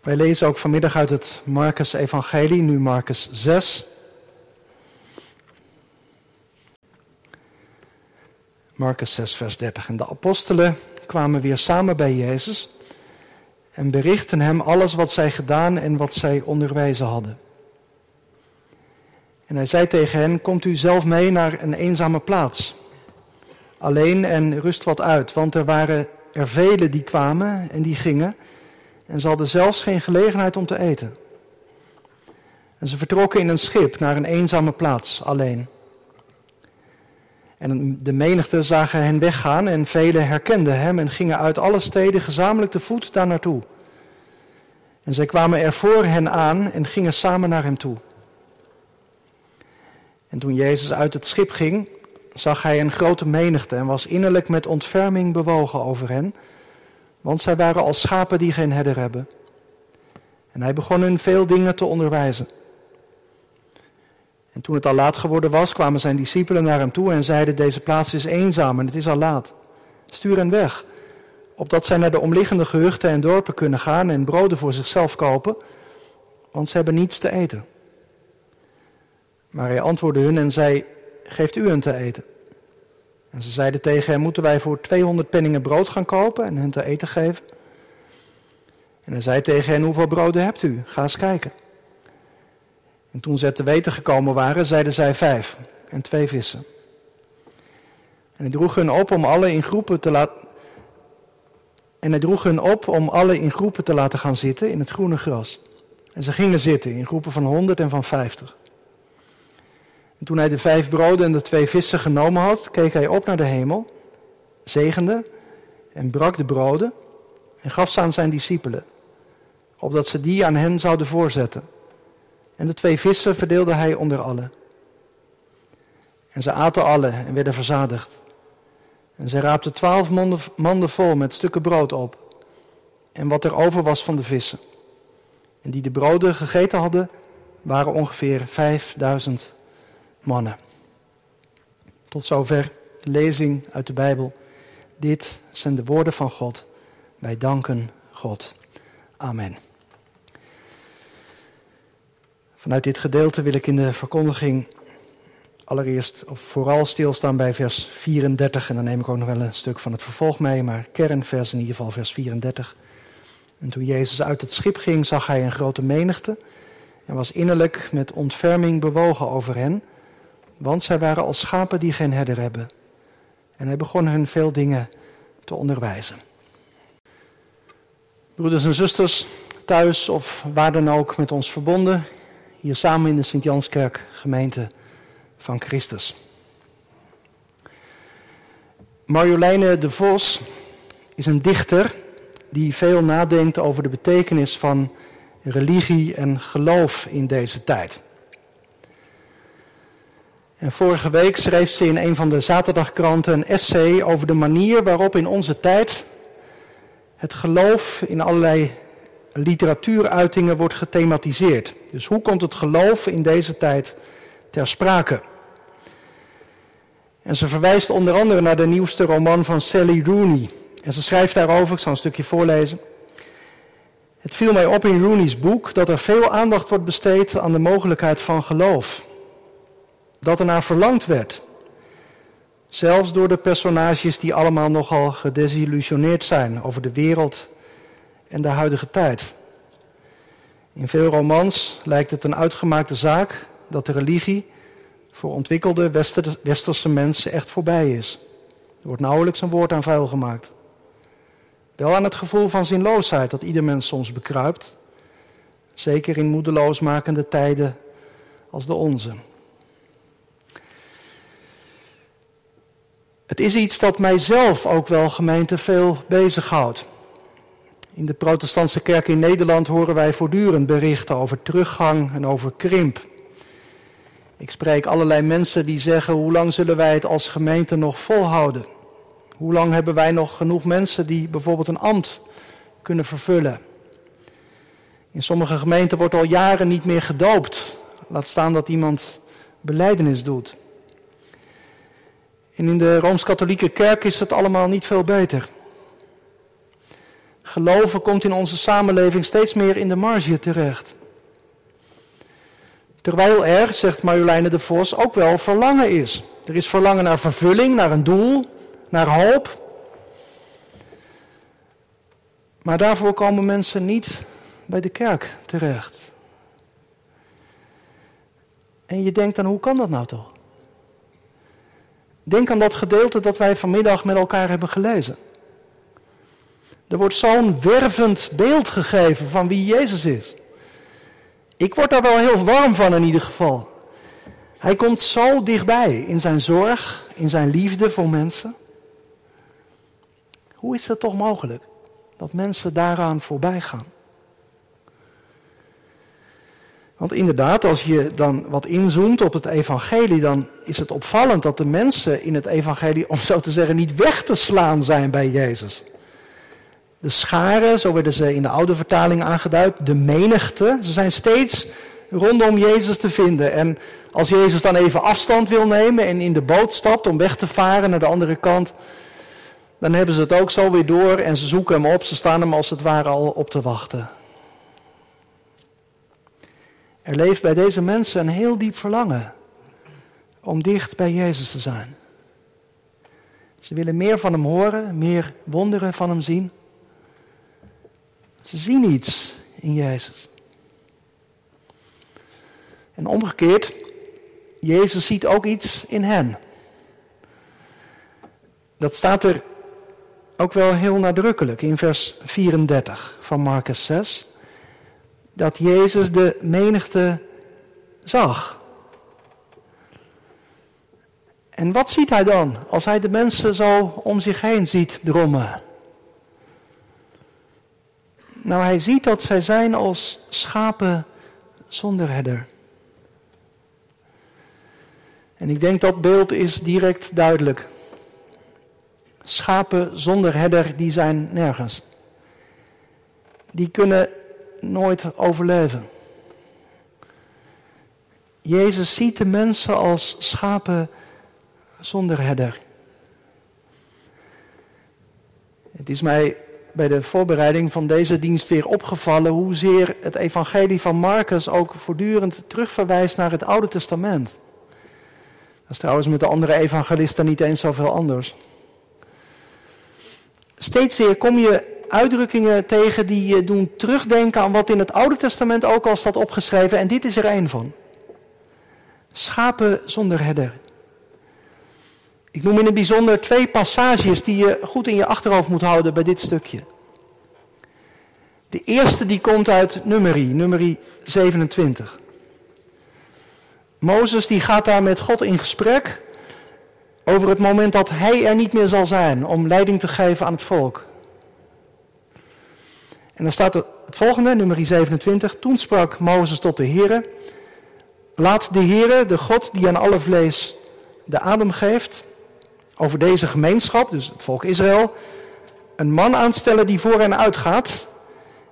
Wij lezen ook vanmiddag uit het Marcus Evangelie, nu Marcus 6. Marcus 6, vers 30. En de apostelen kwamen weer samen bij Jezus en berichten hem alles wat zij gedaan en wat zij onderwezen hadden. En hij zei tegen hen: Komt u zelf mee naar een eenzame plaats, alleen en rust wat uit, want er waren er velen die kwamen en die gingen, en ze hadden zelfs geen gelegenheid om te eten. En ze vertrokken in een schip naar een eenzame plaats, alleen. En de menigte zagen hen weggaan en velen herkenden hem en gingen uit alle steden gezamenlijk te voet daar naartoe. En zij kwamen er voor hen aan en gingen samen naar hem toe. En toen Jezus uit het schip ging, zag hij een grote menigte en was innerlijk met ontferming bewogen over hen, want zij waren als schapen die geen herder hebben. En hij begon hun veel dingen te onderwijzen. En toen het al laat geworden was, kwamen zijn discipelen naar hem toe en zeiden: Deze plaats is eenzaam en het is al laat. Stuur hen weg, opdat zij naar de omliggende gehuchten en dorpen kunnen gaan en broden voor zichzelf kopen, want ze hebben niets te eten. Maar hij antwoordde hun en zei: Geeft u hen te eten. En ze zeiden tegen hem: Moeten wij voor 200 penningen brood gaan kopen en hen te eten geven? En hij zei tegen hen: Hoeveel broden hebt u? Ga eens kijken. En toen ze te weten gekomen waren, zeiden zij vijf en twee vissen. En hij droeg hun op om alle in groepen te laten. En hij droeg hun op om alle in groepen te laten gaan zitten in het groene gras. En ze gingen zitten in groepen van honderd en van vijftig. En toen hij de vijf broden en de twee vissen genomen had, keek hij op naar de hemel, zegende en brak de broden en gaf ze aan zijn discipelen, opdat ze die aan hen zouden voorzetten. En de twee vissen verdeelde hij onder allen. En ze aten alle en werden verzadigd. En zij raapten twaalf manden vol met stukken brood op. En wat er over was van de vissen. En die de broden gegeten hadden, waren ongeveer vijfduizend mannen. Tot zover de lezing uit de Bijbel. Dit zijn de woorden van God. Wij danken God. Amen. Vanuit dit gedeelte wil ik in de verkondiging allereerst of vooral stilstaan bij vers 34. En dan neem ik ook nog wel een stuk van het vervolg mee, maar kernvers in ieder geval vers 34. En toen Jezus uit het schip ging, zag hij een grote menigte en was innerlijk met ontferming bewogen over hen, want zij waren als schapen die geen herder hebben. En hij begon hun veel dingen te onderwijzen. Broeders en zusters, thuis of waar dan ook met ons verbonden, hier samen in de Sint-Janskerk gemeente van Christus. Marjoleine de Vos is een dichter die veel nadenkt over de betekenis van religie en geloof in deze tijd. En vorige week schreef ze in een van de zaterdagkranten een essay over de manier waarop in onze tijd het geloof in allerlei literatuuruitingen wordt gethematiseerd. Dus hoe komt het geloof in deze tijd ter sprake? En ze verwijst onder andere naar de nieuwste roman van Sally Rooney. En ze schrijft daarover, ik zal een stukje voorlezen. Het viel mij op in Rooney's boek dat er veel aandacht wordt besteed aan de mogelijkheid van geloof. Dat er naar verlangd werd. Zelfs door de personages die allemaal nogal gedesillusioneerd zijn over de wereld en de huidige tijd. In veel romans lijkt het een uitgemaakte zaak dat de religie voor ontwikkelde westerse mensen echt voorbij is. Er wordt nauwelijks een woord aan vuil gemaakt. Wel aan het gevoel van zinloosheid dat ieder mens soms bekruipt, zeker in moedeloosmakende tijden als de onze. Het is iets dat mijzelf ook wel gemeente veel bezighoudt. In de protestantse kerk in Nederland horen wij voortdurend berichten over teruggang en over krimp. Ik spreek allerlei mensen die zeggen: hoe lang zullen wij het als gemeente nog volhouden? Hoe lang hebben wij nog genoeg mensen die bijvoorbeeld een ambt kunnen vervullen? In sommige gemeenten wordt al jaren niet meer gedoopt. Laat staan dat iemand beleidenis doet. En in de Rooms-Katholieke Kerk is het allemaal niet veel beter. Geloven komt in onze samenleving steeds meer in de marge terecht. Terwijl er, zegt Marjoleine de Vos, ook wel verlangen is. Er is verlangen naar vervulling, naar een doel, naar hoop. Maar daarvoor komen mensen niet bij de kerk terecht. En je denkt dan, hoe kan dat nou toch? Denk aan dat gedeelte dat wij vanmiddag met elkaar hebben gelezen. Er wordt zo'n wervend beeld gegeven van wie Jezus is. Ik word daar wel heel warm van in ieder geval. Hij komt zo dichtbij in zijn zorg, in zijn liefde voor mensen. Hoe is het toch mogelijk dat mensen daaraan voorbij gaan? Want inderdaad, als je dan wat inzoomt op het evangelie, dan is het opvallend dat de mensen in het evangelie, om zo te zeggen, niet weg te slaan zijn bij Jezus. De scharen, zo werden ze in de oude vertaling aangeduid, de menigte, ze zijn steeds rondom Jezus te vinden. En als Jezus dan even afstand wil nemen en in de boot stapt om weg te varen naar de andere kant, dan hebben ze het ook zo weer door en ze zoeken hem op, ze staan hem als het ware al op te wachten. Er leeft bij deze mensen een heel diep verlangen om dicht bij Jezus te zijn. Ze willen meer van hem horen, meer wonderen van hem zien. Ze zien iets in Jezus. En omgekeerd, Jezus ziet ook iets in hen. Dat staat er ook wel heel nadrukkelijk in vers 34 van Marcus 6 dat Jezus de menigte zag. En wat ziet hij dan als hij de mensen zo om zich heen ziet drommen? Nou, hij ziet dat zij zijn als schapen zonder herder. En ik denk dat beeld is direct duidelijk. Schapen zonder herder, die zijn nergens. Die kunnen nooit overleven. Jezus ziet de mensen als schapen zonder herder. Het is mij bij de voorbereiding van deze dienst weer opgevallen hoezeer het evangelie van Marcus ook voortdurend terugverwijst naar het Oude Testament. Dat is trouwens met de andere evangelisten niet eens zoveel anders. Steeds weer kom je uitdrukkingen tegen die je doen terugdenken aan wat in het Oude Testament ook al staat opgeschreven. En dit is er één van. Schapen zonder herder. Ik noem in het bijzonder twee passages die je goed in je achterhoofd moet houden bij dit stukje. De eerste die komt uit Numeri, Numeri 27. Mozes die gaat daar met God in gesprek over het moment dat hij er niet meer zal zijn om leiding te geven aan het volk. En dan staat er het volgende, nummer 27. Toen sprak Mozes tot de Heere. Laat de Heere, de God die aan alle vlees de adem geeft, over deze gemeenschap, dus het volk Israël, een man aanstellen die voor hen uitgaat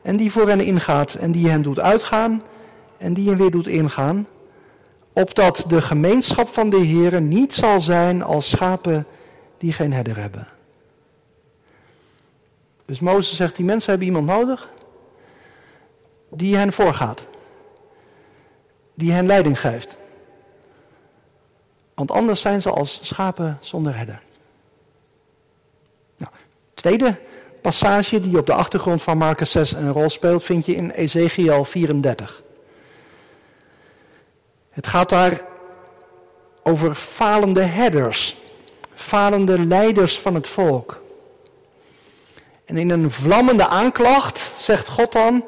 en die voor hen ingaat en die hen doet uitgaan en die hen weer doet ingaan, opdat de gemeenschap van de Heere niet zal zijn als schapen die geen herder hebben. Dus Mozes zegt, die mensen hebben iemand nodig die hen voorgaat. Die hen leiding geeft. Want anders zijn ze als schapen zonder herder. Nou, tweede passage die op de achtergrond van Marcus 6 een rol speelt, vind je in Ezekiel 34. Het gaat daar over falende herders, falende leiders van het volk. En in een vlammende aanklacht zegt God dan,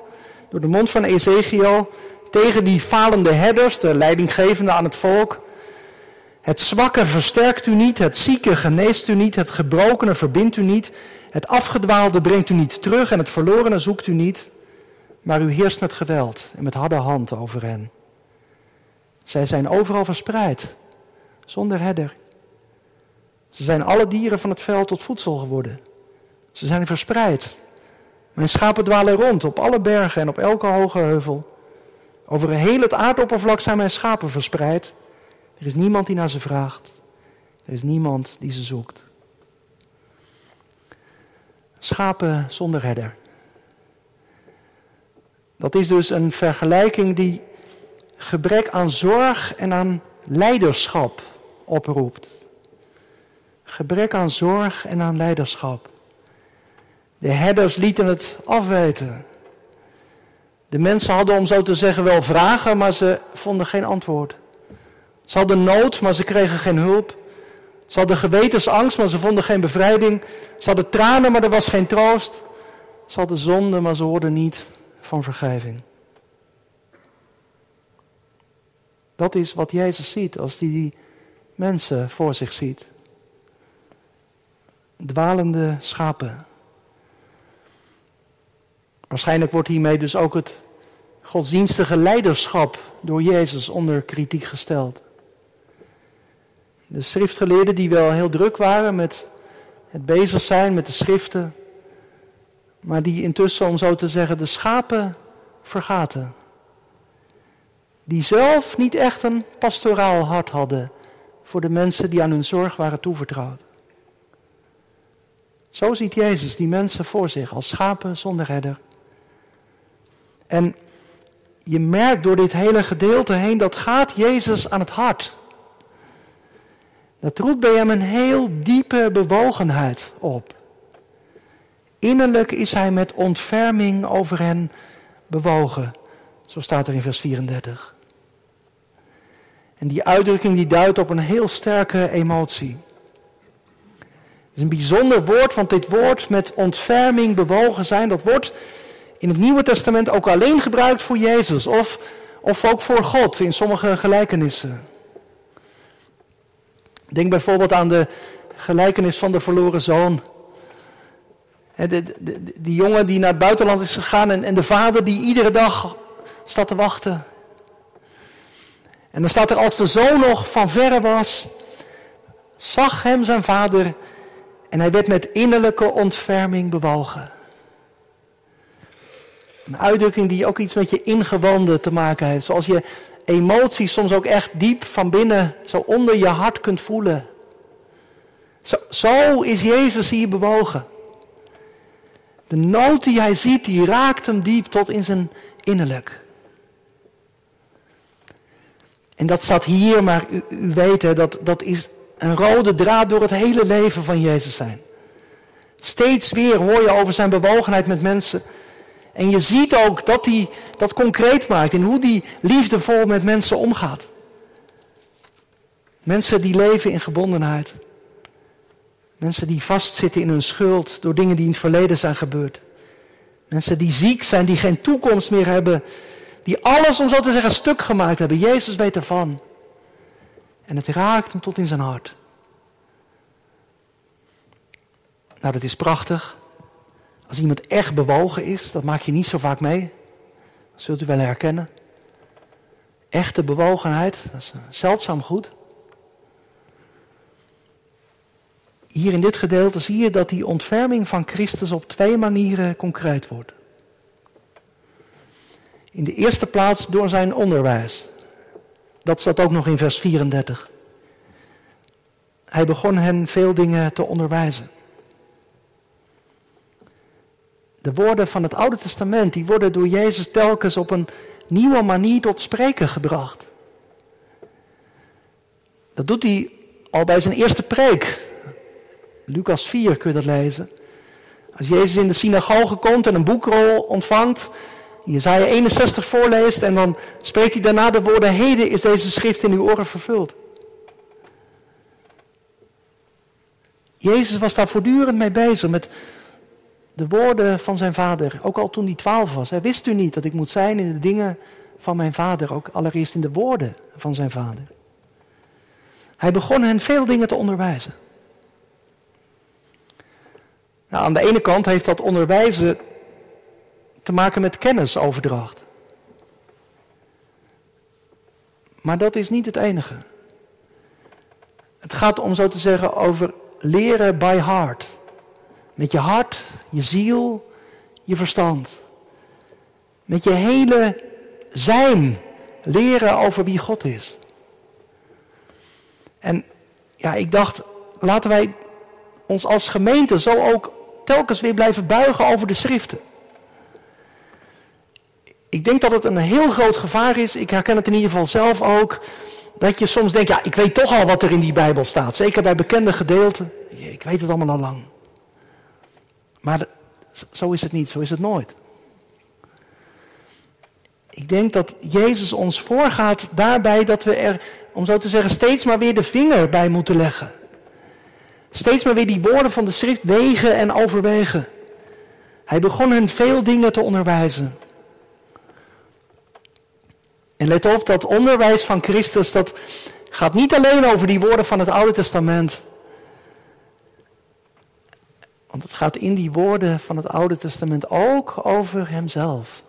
door de mond van Ezekiel, tegen die falende herders, de leidinggevende aan het volk. Het zwakke versterkt u niet, het zieke geneest u niet, het gebrokene verbindt u niet, het afgedwaalde brengt u niet terug en het verlorene zoekt u niet, maar u heerst met geweld en met harde hand over hen. Zij zijn overal verspreid, zonder herder. Ze zijn alle dieren van het veld tot voedsel geworden. Ze zijn verspreid. Mijn schapen dwalen rond op alle bergen en op elke hoge heuvel. Over heel het aardoppervlak zijn mijn schapen verspreid. Er is niemand die naar ze vraagt. Er is niemand die ze zoekt. Schapen zonder herder. Dat is dus een vergelijking die gebrek aan zorg en aan leiderschap oproept. Gebrek aan zorg en aan leiderschap. De herders lieten het afweten. De mensen hadden, om zo te zeggen, wel vragen, maar ze vonden geen antwoord. Ze hadden nood, maar ze kregen geen hulp. Ze hadden gewetensangst, maar ze vonden geen bevrijding. Ze hadden tranen, maar er was geen troost. Ze hadden zonde, maar ze hoorden niet van vergeving. Dat is wat Jezus ziet als hij die mensen voor zich ziet. Dwalende schapen. Waarschijnlijk wordt hiermee dus ook het godsdienstige leiderschap door Jezus onder kritiek gesteld. De schriftgeleerden die wel heel druk waren met het bezig zijn met de schriften, maar die intussen, om zo te zeggen, de schapen vergaten. Die zelf niet echt een pastoraal hart hadden voor de mensen die aan hun zorg waren toevertrouwd. Zo ziet Jezus die mensen voor zich als schapen zonder redder. En je merkt door dit hele gedeelte heen, dat gaat Jezus aan het hart. Dat roept bij hem een heel diepe bewogenheid op. Innerlijk is hij met ontferming over hen bewogen. Zo staat er in vers 34. En die uitdrukking die duidt op een heel sterke emotie. Het is een bijzonder woord, want dit woord met ontferming bewogen zijn, dat wordt in het Nieuwe Testament ook alleen gebruikt voor Jezus of, of ook voor God in sommige gelijkenissen. Denk bijvoorbeeld aan de gelijkenis van de verloren zoon. die jongen die naar het buitenland is gegaan en, en de vader die iedere dag staat te wachten. En dan staat er als de zoon nog van verre was, zag hem zijn vader en hij werd met innerlijke ontferming bewogen. Een uitdrukking die ook iets met je ingewanden te maken heeft. Zoals je emoties soms ook echt diep van binnen, zo onder je hart kunt voelen. Zo, zo is Jezus hier bewogen. De nood die hij ziet, die raakt hem diep tot in zijn innerlijk. En dat staat hier, maar u, u weet hè, dat, dat is een rode draad door het hele leven van Jezus zijn. Steeds weer hoor je over zijn bewogenheid met mensen. En je ziet ook dat hij dat concreet maakt in hoe hij liefdevol met mensen omgaat. Mensen die leven in gebondenheid. Mensen die vastzitten in hun schuld door dingen die in het verleden zijn gebeurd. Mensen die ziek zijn, die geen toekomst meer hebben. Die alles, om zo te zeggen, stuk gemaakt hebben. Jezus weet ervan. En het raakt hem tot in zijn hart. Nou, dat is prachtig. Als iemand echt bewogen is, dat maak je niet zo vaak mee. Dat zult u wel herkennen. Echte bewogenheid, dat is zeldzaam goed. Hier in dit gedeelte zie je dat die ontferming van Christus op twee manieren concreet wordt. In de eerste plaats door zijn onderwijs. Dat staat ook nog in vers 34. Hij begon hen veel dingen te onderwijzen. De woorden van het Oude Testament, die worden door Jezus telkens op een nieuwe manier tot spreken gebracht. Dat doet hij al bij zijn eerste preek. Lucas 4 kun je dat lezen. Als Jezus in de synagoge komt en een boekrol ontvangt, Jezaja 61 voorleest en dan spreekt hij daarna de woorden, heden is deze schrift in uw oren vervuld. Jezus was daar voortdurend mee bezig met de woorden van zijn vader, ook al toen hij twaalf was. Hij wist u niet dat ik moet zijn in de dingen van mijn vader, ook allereerst in de woorden van zijn vader. Hij begon hen veel dingen te onderwijzen. Nou, aan de ene kant heeft dat onderwijzen te maken met kennisoverdracht. Maar dat is niet het enige. Het gaat om zo te zeggen over leren by heart. Met je hart, je ziel, je verstand. Met je hele zijn leren over wie God is. En ja, ik dacht, laten wij ons als gemeente zo ook telkens weer blijven buigen over de schriften. Ik denk dat het een heel groot gevaar is. Ik herken het in ieder geval zelf ook. Dat je soms denkt, ja, ik weet toch al wat er in die Bijbel staat. Zeker bij bekende gedeelten. Ik weet het allemaal al lang. Maar zo is het niet, zo is het nooit. Ik denk dat Jezus ons voorgaat daarbij dat we er, om zo te zeggen, steeds maar weer de vinger bij moeten leggen. Steeds maar weer die woorden van de schrift wegen en overwegen. Hij begon hen veel dingen te onderwijzen. En let op, dat onderwijs van Christus, dat gaat niet alleen over die woorden van het Oude Testament. Want het gaat in die woorden van het Oude Testament ook over Hemzelf.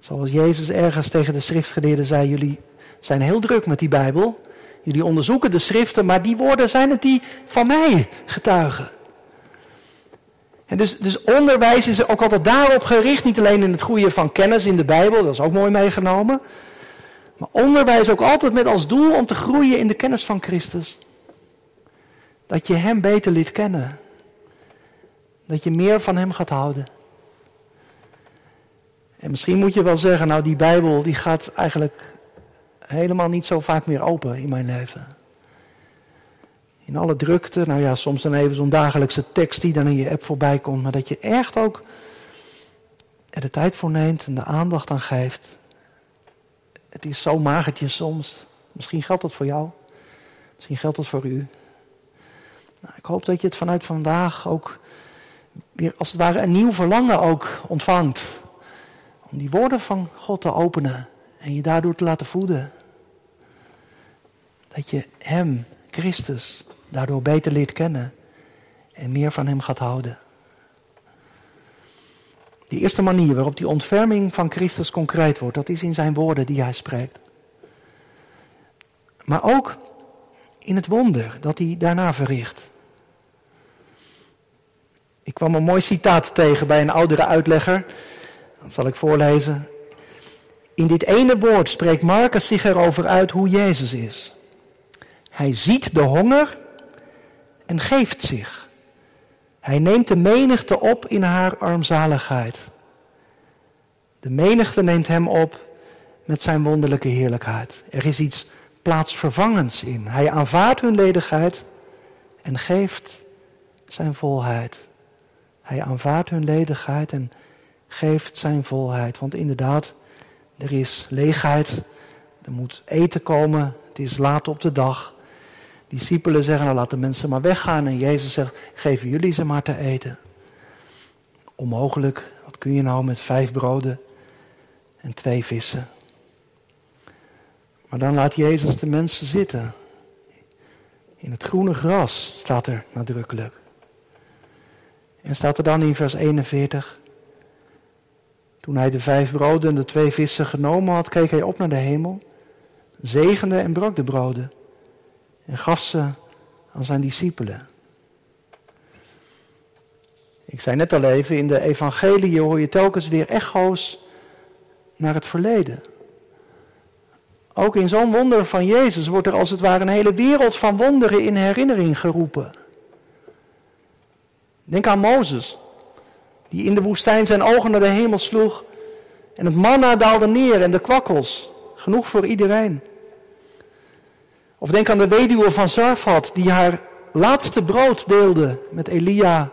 Zoals Jezus ergens tegen de schriftgeleerden zei, jullie zijn heel druk met die Bijbel. Jullie onderzoeken de schriften, maar die woorden zijn het die van mij getuigen. En dus, dus onderwijs is ook altijd daarop gericht, niet alleen in het groeien van kennis in de Bijbel, dat is ook mooi meegenomen. Maar onderwijs ook altijd met als doel om te groeien in de kennis van Christus. Dat je Hem beter leert kennen. Dat je meer van Hem gaat houden. En misschien moet je wel zeggen, nou die Bijbel die gaat eigenlijk helemaal niet zo vaak meer open in mijn leven. In alle drukte, nou ja, soms dan even zo'n dagelijkse tekst die dan in je app voorbij komt, maar dat je echt ook er de tijd voor neemt en de aandacht aan geeft. Het is zo magertje soms. Misschien geldt dat voor jou. Misschien geldt dat voor u. Nou, ik hoop dat je het vanuit vandaag ook weer als het ware een nieuw verlangen ook ontvangt. Om die woorden van God te openen en je daardoor te laten voeden. Dat je Hem, Christus, daardoor beter leert kennen en meer van Hem gaat houden. Die eerste manier waarop die ontferming van Christus concreet wordt, dat is in zijn woorden die hij spreekt. Maar ook in het wonder dat hij daarna verricht. Ik kwam een mooi citaat tegen bij een oudere uitlegger. Dat zal ik voorlezen. In dit ene woord spreekt Marcus zich erover uit hoe Jezus is. Hij ziet de honger en geeft zich. Hij neemt de menigte op in haar armzaligheid. De menigte neemt hem op met zijn wonderlijke heerlijkheid. Er is iets plaatsvervangends in. Hij aanvaardt hun ledigheid en geeft zijn volheid. Hij aanvaardt hun ledigheid en geeft zijn volheid. Want inderdaad, er is leegheid, er moet eten komen, het is laat op de dag. Discipelen zeggen, nou laat de mensen maar weggaan. En Jezus zegt, geven jullie ze maar te eten. Onmogelijk, wat kun je nou met vijf broden en twee vissen? Maar dan laat Jezus de mensen zitten. In het groene gras staat er nadrukkelijk. En staat er dan in vers 41. Toen hij de vijf broden en de twee vissen genomen had, keek hij op naar de hemel, zegende en brak de broden en gaf ze aan zijn discipelen. Ik zei net al even, in de evangelie hoor je telkens weer echo's naar het verleden. Ook in zo'n wonder van Jezus wordt er als het ware een hele wereld van wonderen in herinnering geroepen. Denk aan Mozes, die in de woestijn zijn ogen naar de hemel sloeg en het manna daalde neer en de kwakkels. Genoeg voor iedereen. Of denk aan de weduwe van Zarfat die haar laatste brood deelde met Elia.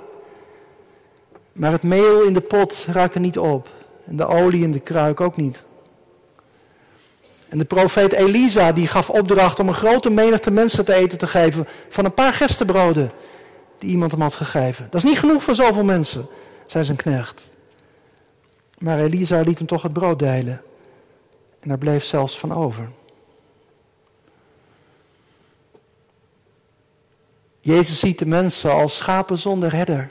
Maar het meel in de pot raakte niet op en de olie in de kruik ook niet. En de profeet Elisa die gaf opdracht om een grote menigte mensen te eten te geven van een paar gerstebroden die iemand hem had gegeven. Dat is niet genoeg voor zoveel mensen, zei zijn knecht. Maar Elisa liet hem toch het brood delen. En er bleef zelfs van over. Jezus ziet de mensen als schapen zonder herder.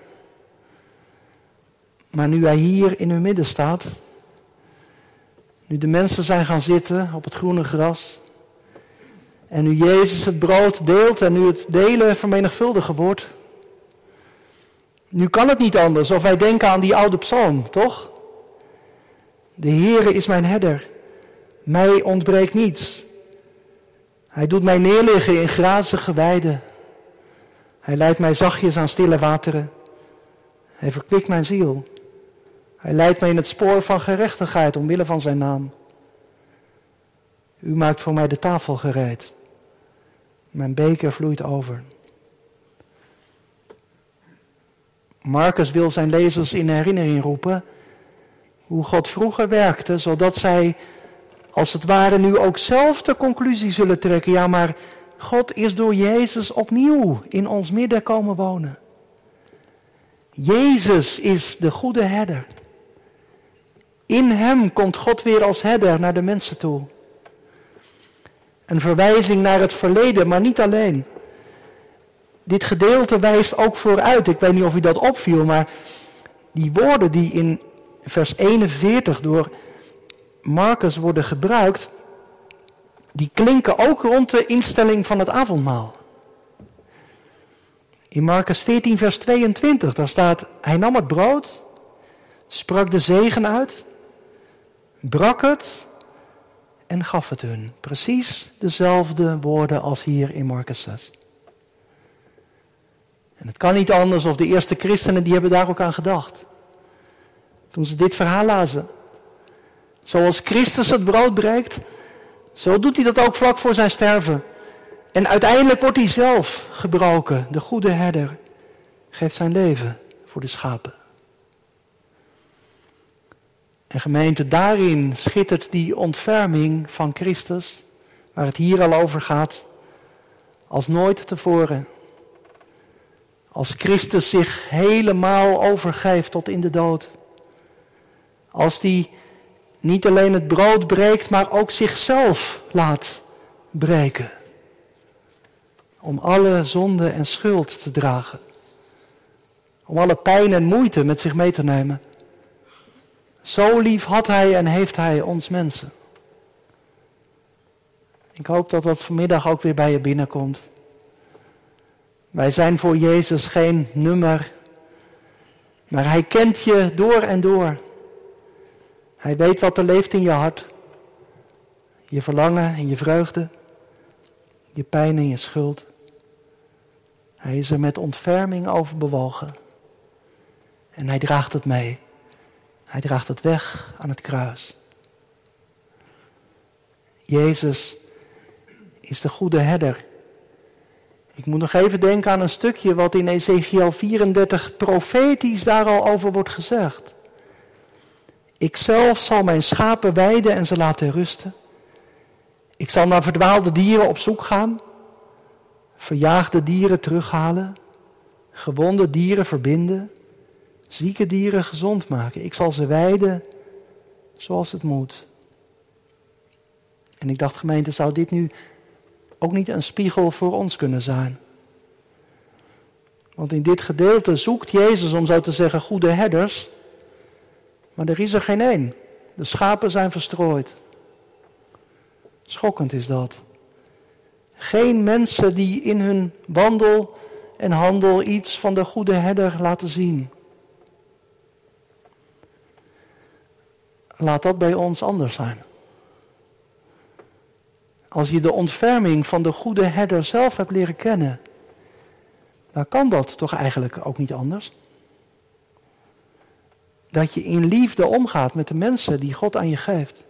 Maar nu hij hier in hun midden staat, nu de mensen zijn gaan zitten op het groene gras, en nu Jezus het brood deelt en nu het delen vermenigvuldiger wordt, nu kan het niet anders of wij denken aan die oude psalm, toch? De Heere is mijn herder, mij ontbreekt niets. Hij doet mij neerliggen in grazige weiden. Hij leidt mij zachtjes aan stille wateren. Hij verkwikt mijn ziel. Hij leidt mij in het spoor van gerechtigheid omwille van zijn naam. U maakt voor mij de tafel gereed. Mijn beker vloeit over. Marcus wil zijn lezers in herinnering roepen hoe God vroeger werkte, zodat zij als het ware nu ook zelf de conclusie zullen trekken. Ja, maar God is door Jezus opnieuw in ons midden komen wonen. Jezus is de goede herder. In hem komt God weer als herder naar de mensen toe. Een verwijzing naar het verleden, maar niet alleen. Dit gedeelte wijst ook vooruit. Ik weet niet of u dat opviel, maar die woorden die in vers 41 door Marcus worden gebruikt, die klinken ook rond de instelling van het avondmaal. In Marcus 14, vers 22, daar staat, hij nam het brood, sprak de zegen uit, brak het en gaf het hun. Precies dezelfde woorden als hier in Marcus 6. En het kan niet anders of de eerste christenen die hebben daar ook aan gedacht. Toen ze dit verhaal lazen. Zoals Christus het brood breekt, zo doet hij dat ook vlak voor zijn sterven. En uiteindelijk wordt hij zelf gebroken. De goede herder geeft zijn leven voor de schapen. En gemeente, daarin schittert die ontferming van Christus, waar het hier al over gaat, als nooit tevoren. Als Christus zich helemaal overgeeft tot in de dood. Als die niet alleen het brood breekt, maar ook zichzelf laat breken. Om alle zonde en schuld te dragen. Om alle pijn en moeite met zich mee te nemen. Zo lief had hij en heeft hij ons mensen. Ik hoop dat dat vanmiddag ook weer bij je binnenkomt. Wij zijn voor Jezus geen nummer, maar Hij kent je door en door. Hij weet wat er leeft in je hart. Je verlangen en je vreugde. Je pijn en je schuld. Hij is er met ontferming over bewogen. En hij draagt het mee. Hij draagt het weg aan het kruis. Jezus is de goede herder. Ik moet nog even denken aan een stukje wat in Ezekiel 34 profetisch daar al over wordt gezegd. Ikzelf zal mijn schapen weiden en ze laten rusten. Ik zal naar verdwaalde dieren op zoek gaan, verjaagde dieren terughalen, gewonde dieren verbinden, zieke dieren gezond maken. Ik zal ze weiden zoals het moet. En ik dacht, gemeente, zou dit nu ook niet een spiegel voor ons kunnen zijn? Want in dit gedeelte zoekt Jezus, om zo te zeggen, goede herders maar er is er geen één. De schapen zijn verstrooid. Schokkend is dat. Geen mensen die in hun wandel en handel iets van de goede herder laten zien. Laat dat bij ons anders zijn. Als je de ontferming van de goede herder zelf hebt leren kennen, dan kan dat toch eigenlijk ook niet anders dat je in liefde omgaat met de mensen die God aan je geeft.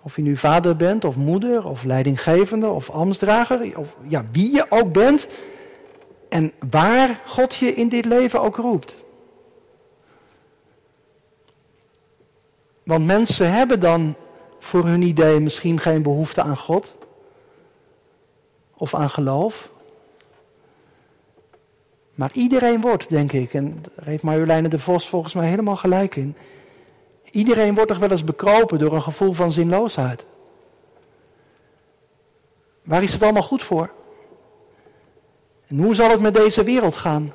Of je nu vader bent, of moeder, of leidinggevende, of ambtsdrager, of ja, wie je ook bent. En waar God je in dit leven ook roept. Want mensen hebben dan voor hun idee misschien geen behoefte aan God. Of aan geloof. Maar iedereen wordt, denk ik, en daar heeft Marjoleine de Vos volgens mij helemaal gelijk in. Iedereen wordt toch wel eens bekropen door een gevoel van zinloosheid. Waar is het allemaal goed voor? En hoe zal het met deze wereld gaan?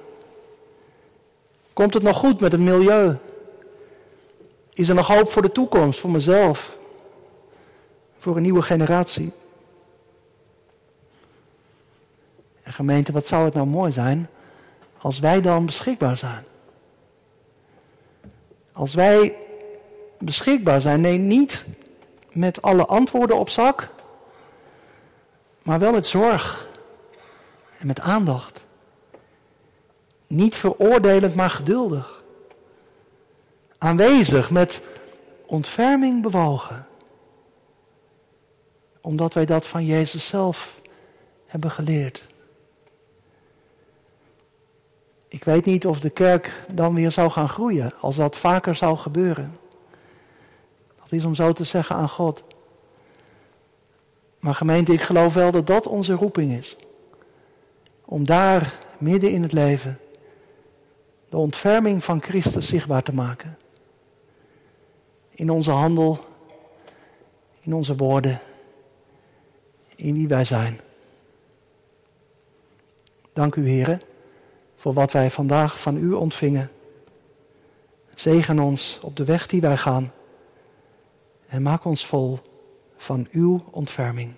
Komt het nog goed met het milieu? Is er nog hoop voor de toekomst, voor mezelf? Voor een nieuwe generatie? En gemeente, wat zou het nou mooi zijn als wij dan beschikbaar zijn. Als wij beschikbaar zijn, nee, niet met alle antwoorden op zak, maar wel met zorg en met aandacht. Niet veroordelend, maar geduldig. aanwezig, met ontferming bewogen. Omdat wij dat van Jezus zelf hebben geleerd. Ik weet niet of de kerk dan weer zou gaan groeien als dat vaker zou gebeuren. Dat is om zo te zeggen aan God. Maar gemeente, ik geloof wel dat dat onze roeping is. Om daar midden in het leven de ontferming van Christus zichtbaar te maken. In onze handel, in onze woorden, in wie wij zijn. Dank u, Heren, voor wat wij vandaag van u ontvingen. Zegen ons op de weg die wij gaan en maak ons vol van uw ontferming.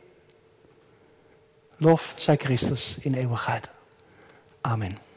Lof zij Christus in eeuwigheid. Amen.